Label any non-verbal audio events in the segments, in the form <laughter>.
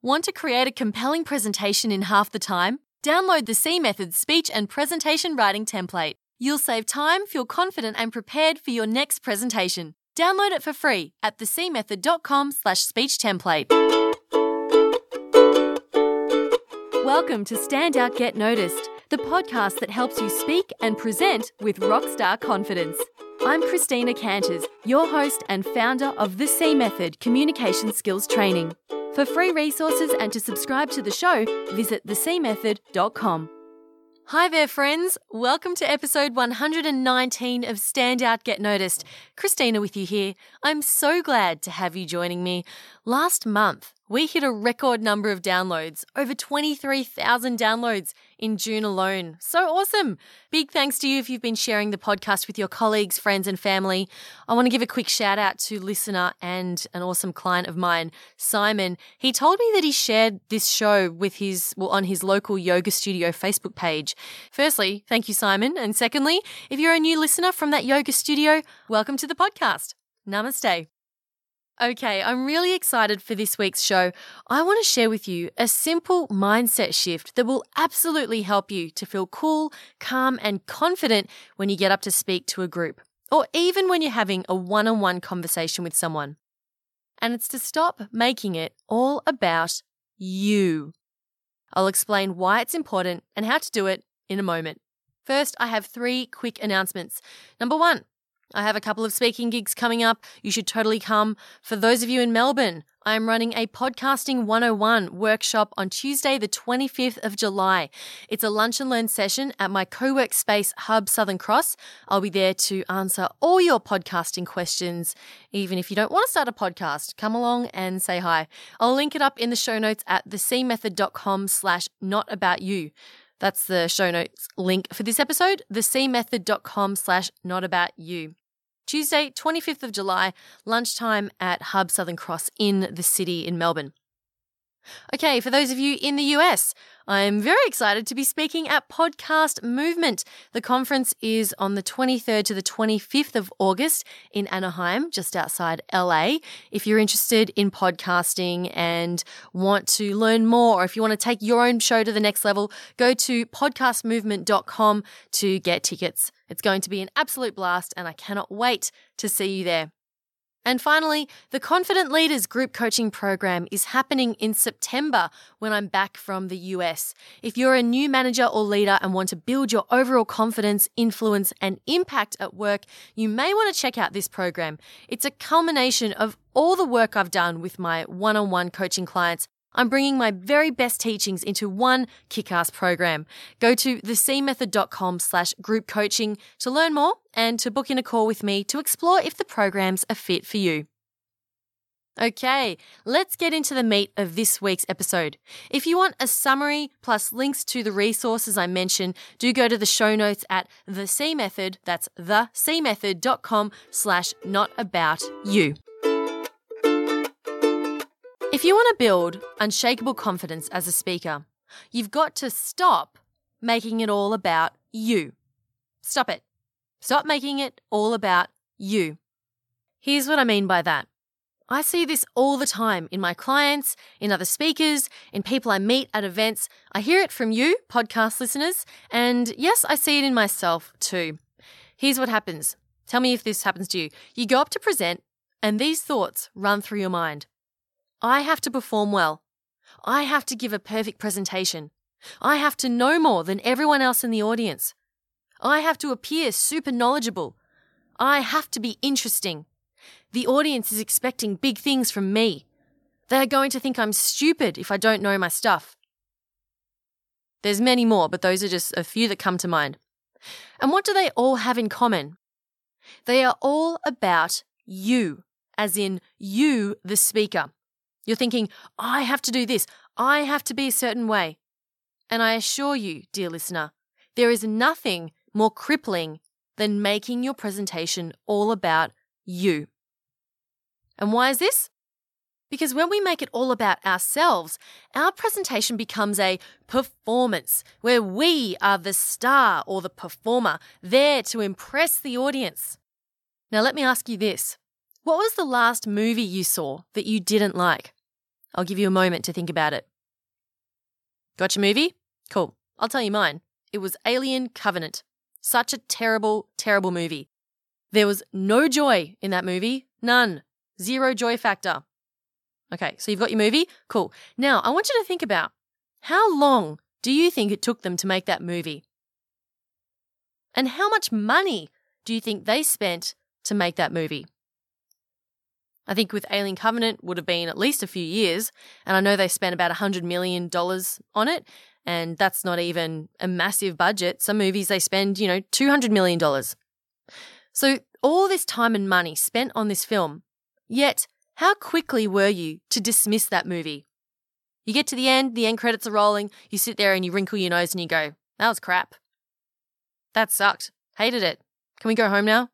Want to create a compelling presentation in half the time? Download the C Method speech and presentation writing template. You'll save time, feel confident, and prepared for your next presentation. Download it for free at thecmethod.com slash speech template. Welcome to Stand Out Get Noticed, the podcast that helps you speak and present with rockstar confidence. I'm Christina Canters, your host and founder of the C Method Communication Skills Training. For free resources and to subscribe to the show, visit thecmethod.com. Hi there, friends. Welcome to episode 119 of Stand Out Get Noticed. Christina with you here. I'm so glad to have you joining me. Last month, we hit a record number of downloads, over 23,000 downloads in June alone. So awesome! Big thanks to you if you've been sharing the podcast with your colleagues, friends, and family. I want to give a quick shout out to listener and an awesome client of mine, Simon. He told me that he shared this show with his, well, on his local yoga studio Facebook page. Firstly, thank you, Simon. And secondly, if you're a new listener from that yoga studio, welcome to the podcast. Namaste. Okay, I'm really excited for this week's show. I want to share with you a simple mindset shift that will absolutely help you to feel cool, calm, and confident when you get up to speak to a group, or even when you're having a one on one conversation with someone. And it's to stop making it all about you. I'll explain why it's important and how to do it in a moment. First, I have three quick announcements. Number one, I have a couple of speaking gigs coming up. You should totally come. For those of you in Melbourne, I am running a Podcasting 101 workshop on Tuesday, the 25th of July. It's a lunch and learn session at my co work space hub, Southern Cross. I'll be there to answer all your podcasting questions. Even if you don't want to start a podcast, come along and say hi. I'll link it up in the show notes at thecmethod.com slash not about you. That's the show notes link for this episode, thecmethod.com slash not about you. Tuesday, 25th of July, lunchtime at Hub Southern Cross in the city in Melbourne. Okay, for those of you in the US, I'm very excited to be speaking at Podcast Movement. The conference is on the 23rd to the 25th of August in Anaheim, just outside LA. If you're interested in podcasting and want to learn more, or if you want to take your own show to the next level, go to podcastmovement.com to get tickets. It's going to be an absolute blast, and I cannot wait to see you there. And finally, the Confident Leaders Group Coaching Program is happening in September when I'm back from the US. If you're a new manager or leader and want to build your overall confidence, influence, and impact at work, you may want to check out this program. It's a culmination of all the work I've done with my one on one coaching clients I'm bringing my very best teachings into one kick-ass program. Go to thecmethod.com slash group coaching to learn more and to book in a call with me to explore if the program's a fit for you. Okay, let's get into the meat of this week's episode. If you want a summary plus links to the resources I mentioned, do go to the show notes at the C Method. That's thecmethod.com slash not about you. If you want to build unshakable confidence as a speaker, you've got to stop making it all about you. Stop it. Stop making it all about you. Here's what I mean by that. I see this all the time in my clients, in other speakers, in people I meet at events. I hear it from you, podcast listeners, and yes, I see it in myself too. Here's what happens. Tell me if this happens to you. You go up to present, and these thoughts run through your mind. I have to perform well. I have to give a perfect presentation. I have to know more than everyone else in the audience. I have to appear super knowledgeable. I have to be interesting. The audience is expecting big things from me. They're going to think I'm stupid if I don't know my stuff. There's many more, but those are just a few that come to mind. And what do they all have in common? They are all about you, as in you, the speaker. You're thinking, I have to do this, I have to be a certain way. And I assure you, dear listener, there is nothing more crippling than making your presentation all about you. And why is this? Because when we make it all about ourselves, our presentation becomes a performance where we are the star or the performer there to impress the audience. Now, let me ask you this What was the last movie you saw that you didn't like? I'll give you a moment to think about it. Got your movie? Cool. I'll tell you mine. It was Alien Covenant. Such a terrible, terrible movie. There was no joy in that movie. None. Zero joy factor. Okay, so you've got your movie? Cool. Now, I want you to think about how long do you think it took them to make that movie? And how much money do you think they spent to make that movie? I think with Alien Covenant would have been at least a few years, and I know they spent about $100 million on it, and that's not even a massive budget. Some movies they spend, you know, $200 million. So all this time and money spent on this film, yet how quickly were you to dismiss that movie? You get to the end, the end credits are rolling, you sit there and you wrinkle your nose and you go, that was crap. That sucked. Hated it. Can we go home now?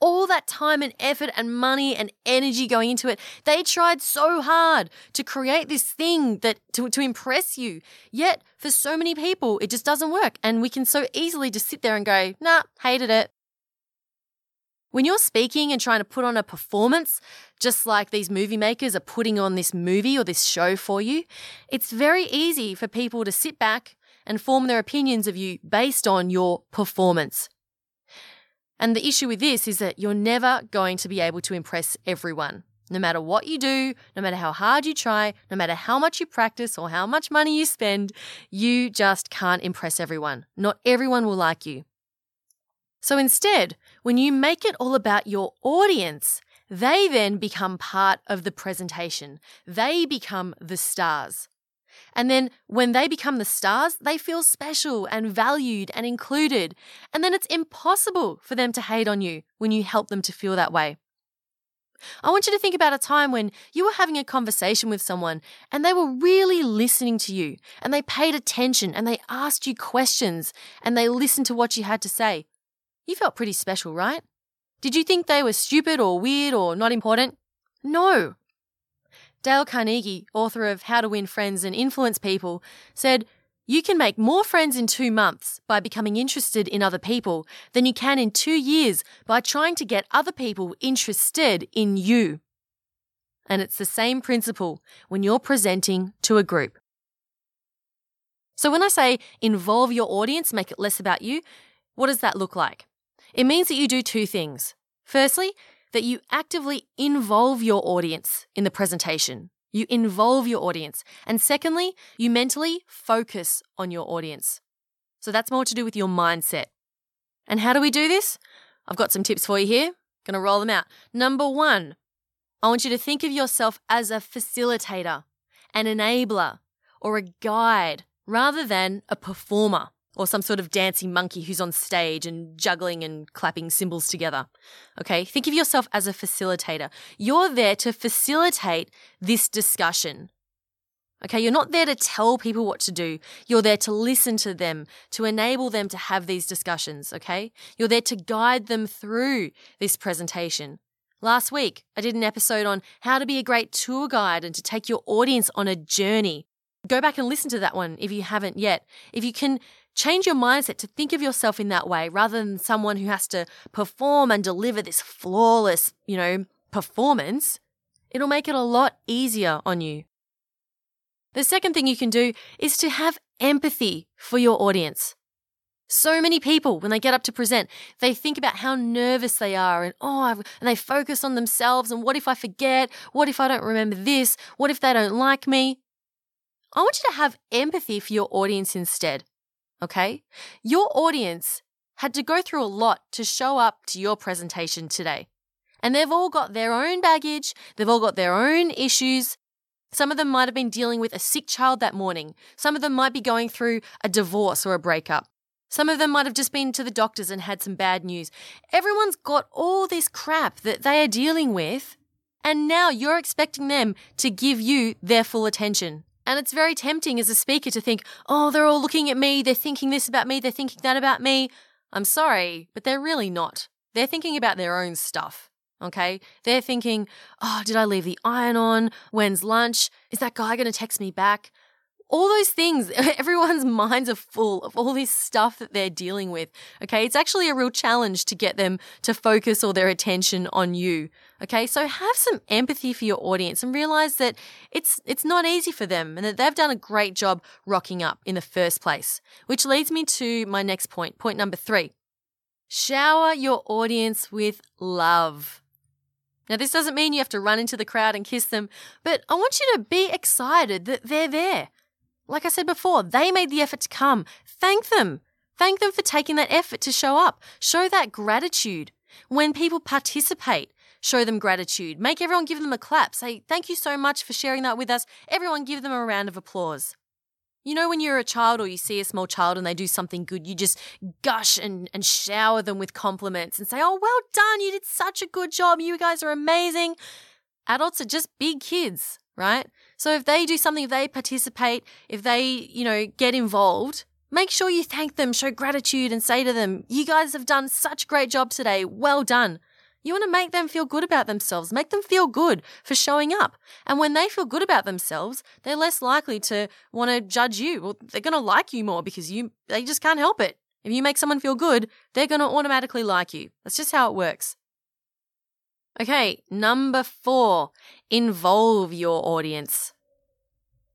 All that time and effort and money and energy going into it. They tried so hard to create this thing that to, to impress you. Yet for so many people, it just doesn't work. And we can so easily just sit there and go, nah, hated it. When you're speaking and trying to put on a performance, just like these movie makers are putting on this movie or this show for you, it's very easy for people to sit back and form their opinions of you based on your performance. And the issue with this is that you're never going to be able to impress everyone. No matter what you do, no matter how hard you try, no matter how much you practice or how much money you spend, you just can't impress everyone. Not everyone will like you. So instead, when you make it all about your audience, they then become part of the presentation. They become the stars. And then when they become the stars, they feel special and valued and included. And then it's impossible for them to hate on you when you help them to feel that way. I want you to think about a time when you were having a conversation with someone and they were really listening to you and they paid attention and they asked you questions and they listened to what you had to say. You felt pretty special, right? Did you think they were stupid or weird or not important? No. Dale Carnegie, author of How to Win Friends and Influence People, said, You can make more friends in two months by becoming interested in other people than you can in two years by trying to get other people interested in you. And it's the same principle when you're presenting to a group. So when I say involve your audience, make it less about you, what does that look like? It means that you do two things. Firstly, that you actively involve your audience in the presentation. You involve your audience. And secondly, you mentally focus on your audience. So that's more to do with your mindset. And how do we do this? I've got some tips for you here. Gonna roll them out. Number one, I want you to think of yourself as a facilitator, an enabler, or a guide rather than a performer or some sort of dancing monkey who's on stage and juggling and clapping cymbals together. Okay, think of yourself as a facilitator. You're there to facilitate this discussion. Okay, you're not there to tell people what to do. You're there to listen to them, to enable them to have these discussions. Okay, you're there to guide them through this presentation. Last week, I did an episode on how to be a great tour guide and to take your audience on a journey. Go back and listen to that one if you haven't yet. If you can Change your mindset to think of yourself in that way rather than someone who has to perform and deliver this flawless, you know, performance. It'll make it a lot easier on you. The second thing you can do is to have empathy for your audience. So many people, when they get up to present, they think about how nervous they are and oh, I've, and they focus on themselves and what if I forget? What if I don't remember this? What if they don't like me? I want you to have empathy for your audience instead okay? Your audience had to go through a lot to show up to your presentation today. And they've all got their own baggage, they've all got their own issues. Some of them might have been dealing with a sick child that morning. Some of them might be going through a divorce or a breakup. Some of them might have just been to the doctors and had some bad news. Everyone's got all this crap that they are dealing with, and now you're expecting them to give you their full attention. And it's very tempting as a speaker to think, oh, they're all looking at me, they're thinking this about me, they're thinking that about me. I'm sorry, but they're really not. They're thinking about their own stuff. Okay? They're thinking, oh, did I leave the iron on? When's lunch? Is that guy going to text me back? All those things, <laughs> everyone's minds are full of all this stuff that they're dealing with. Okay. It's actually a real challenge to get them to focus all their attention on you. Okay. So have some empathy for your audience and realize that it's, it's not easy for them and that they've done a great job rocking up in the first place, which leads me to my next point, point number three. Shower your audience with love. Now, this doesn't mean you have to run into the crowd and kiss them, but I want you to be excited that they're there. Like I said before, they made the effort to come. Thank them. Thank them for taking that effort to show up. Show that gratitude. When people participate, show them gratitude. Make everyone give them a clap. Say, thank you so much for sharing that with us. Everyone give them a round of applause. You know, when you're a child or you see a small child and they do something good, you just gush and, and shower them with compliments and say, Oh, well done. You did such a good job. You guys are amazing. Adults are just big kids, right? So if they do something, if they participate, if they, you know, get involved, make sure you thank them, show gratitude and say to them, you guys have done such a great job today. Well done. You want to make them feel good about themselves. Make them feel good for showing up. And when they feel good about themselves, they're less likely to want to judge you. Well, they're going to like you more because you, they just can't help it. If you make someone feel good, they're going to automatically like you. That's just how it works. Okay, number four, involve your audience.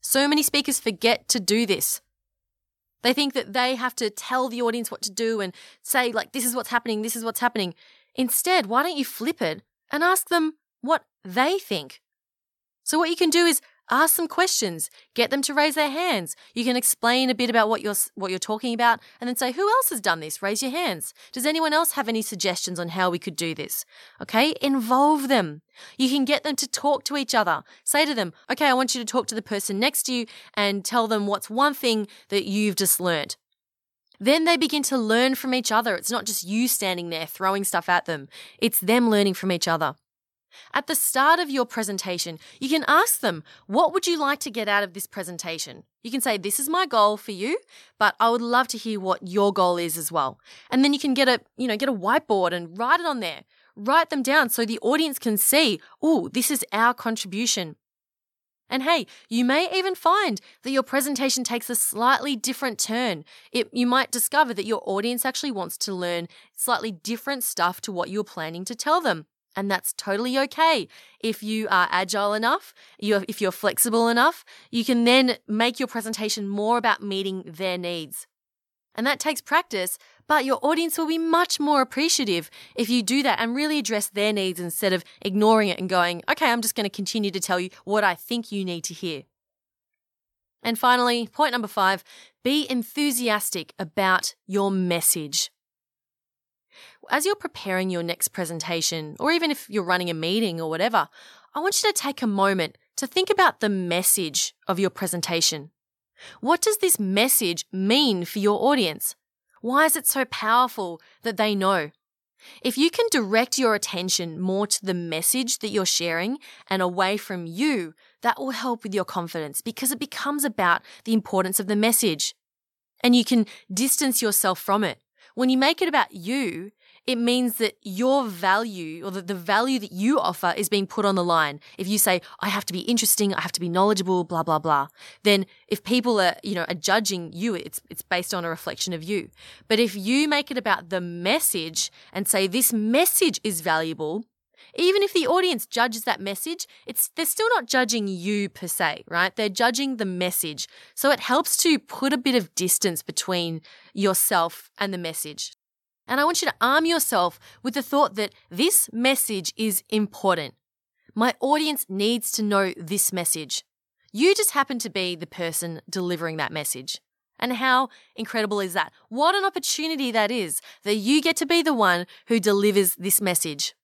So many speakers forget to do this. They think that they have to tell the audience what to do and say, like, this is what's happening, this is what's happening. Instead, why don't you flip it and ask them what they think? So, what you can do is Ask some questions. Get them to raise their hands. You can explain a bit about what you're what you're talking about and then say who else has done this? Raise your hands. Does anyone else have any suggestions on how we could do this? Okay? Involve them. You can get them to talk to each other. Say to them, "Okay, I want you to talk to the person next to you and tell them what's one thing that you've just learned." Then they begin to learn from each other. It's not just you standing there throwing stuff at them. It's them learning from each other. At the start of your presentation, you can ask them, What would you like to get out of this presentation? You can say, This is my goal for you, but I would love to hear what your goal is as well. And then you can get a, you know, get a whiteboard and write it on there. Write them down so the audience can see, oh, this is our contribution. And hey, you may even find that your presentation takes a slightly different turn. It, you might discover that your audience actually wants to learn slightly different stuff to what you're planning to tell them. And that's totally okay. If you are agile enough, you're, if you're flexible enough, you can then make your presentation more about meeting their needs. And that takes practice, but your audience will be much more appreciative if you do that and really address their needs instead of ignoring it and going, okay, I'm just going to continue to tell you what I think you need to hear. And finally, point number five be enthusiastic about your message as you're preparing your next presentation, or even if you're running a meeting or whatever, I want you to take a moment to think about the message of your presentation. What does this message mean for your audience? Why is it so powerful that they know? If you can direct your attention more to the message that you're sharing and away from you, that will help with your confidence because it becomes about the importance of the message. And you can distance yourself from it. When you make it about you, it means that your value or that the value that you offer is being put on the line. If you say, I have to be interesting, I have to be knowledgeable, blah, blah, blah, then if people are, you know, are judging you, it's, it's based on a reflection of you. But if you make it about the message and say, this message is valuable, even if the audience judges that message, it's they're still not judging you per se, right? They're judging the message. So it helps to put a bit of distance between yourself and the message. And I want you to arm yourself with the thought that this message is important. My audience needs to know this message. You just happen to be the person delivering that message. And how incredible is that? What an opportunity that is that you get to be the one who delivers this message.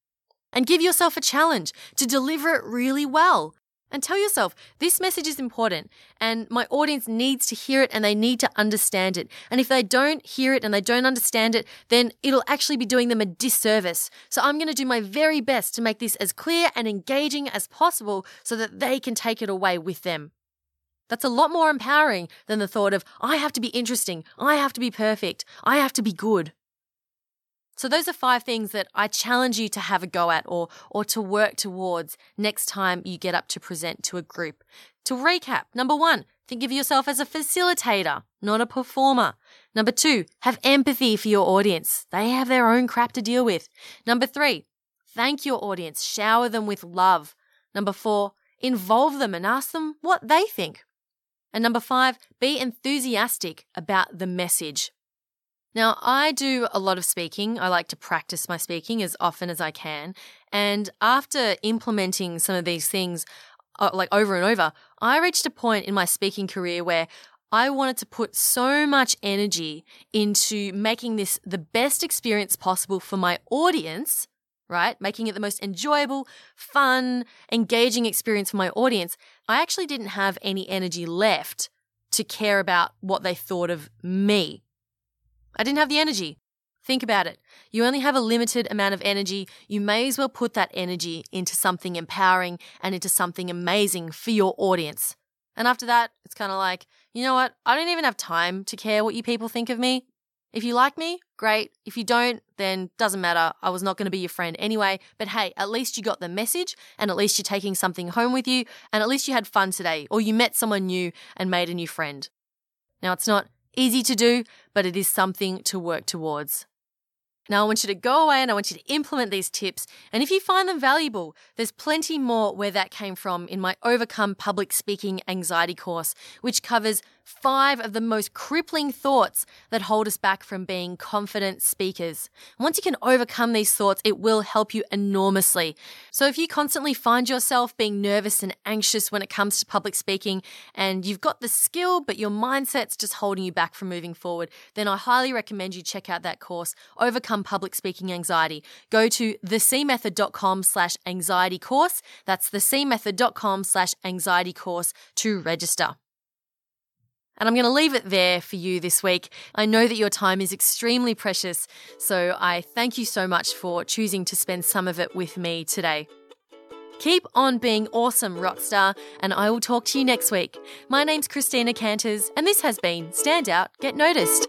And give yourself a challenge to deliver it really well. And tell yourself, this message is important and my audience needs to hear it and they need to understand it. And if they don't hear it and they don't understand it, then it'll actually be doing them a disservice. So I'm going to do my very best to make this as clear and engaging as possible so that they can take it away with them. That's a lot more empowering than the thought of, I have to be interesting, I have to be perfect, I have to be good. So those are five things that I challenge you to have a go at or or to work towards next time you get up to present to a group. To recap, number 1, think of yourself as a facilitator, not a performer. Number 2, have empathy for your audience. They have their own crap to deal with. Number 3, thank your audience, shower them with love. Number 4, involve them and ask them what they think. And number 5, be enthusiastic about the message. Now, I do a lot of speaking. I like to practice my speaking as often as I can. And after implementing some of these things, uh, like over and over, I reached a point in my speaking career where I wanted to put so much energy into making this the best experience possible for my audience, right? Making it the most enjoyable, fun, engaging experience for my audience. I actually didn't have any energy left to care about what they thought of me. I didn't have the energy. Think about it. You only have a limited amount of energy. You may as well put that energy into something empowering and into something amazing for your audience. And after that, it's kind of like, you know what? I don't even have time to care what you people think of me. If you like me, great. If you don't, then doesn't matter. I was not going to be your friend anyway. But hey, at least you got the message and at least you're taking something home with you and at least you had fun today or you met someone new and made a new friend. Now, it's not easy to do, but it is something to work towards. Now, I want you to go away and I want you to implement these tips. And if you find them valuable, there's plenty more where that came from in my Overcome Public Speaking Anxiety course, which covers five of the most crippling thoughts that hold us back from being confident speakers. Once you can overcome these thoughts, it will help you enormously. So if you constantly find yourself being nervous and anxious when it comes to public speaking and you've got the skill, but your mindset's just holding you back from moving forward, then I highly recommend you check out that course, Overcome Public Speaking Anxiety. Go to thecmethod.com slash anxiety course. That's thecmethod.com slash anxiety course to register. And I'm going to leave it there for you this week. I know that your time is extremely precious, so I thank you so much for choosing to spend some of it with me today. Keep on being awesome, Rockstar, and I will talk to you next week. My name's Christina Canters, and this has been Stand Out, Get Noticed.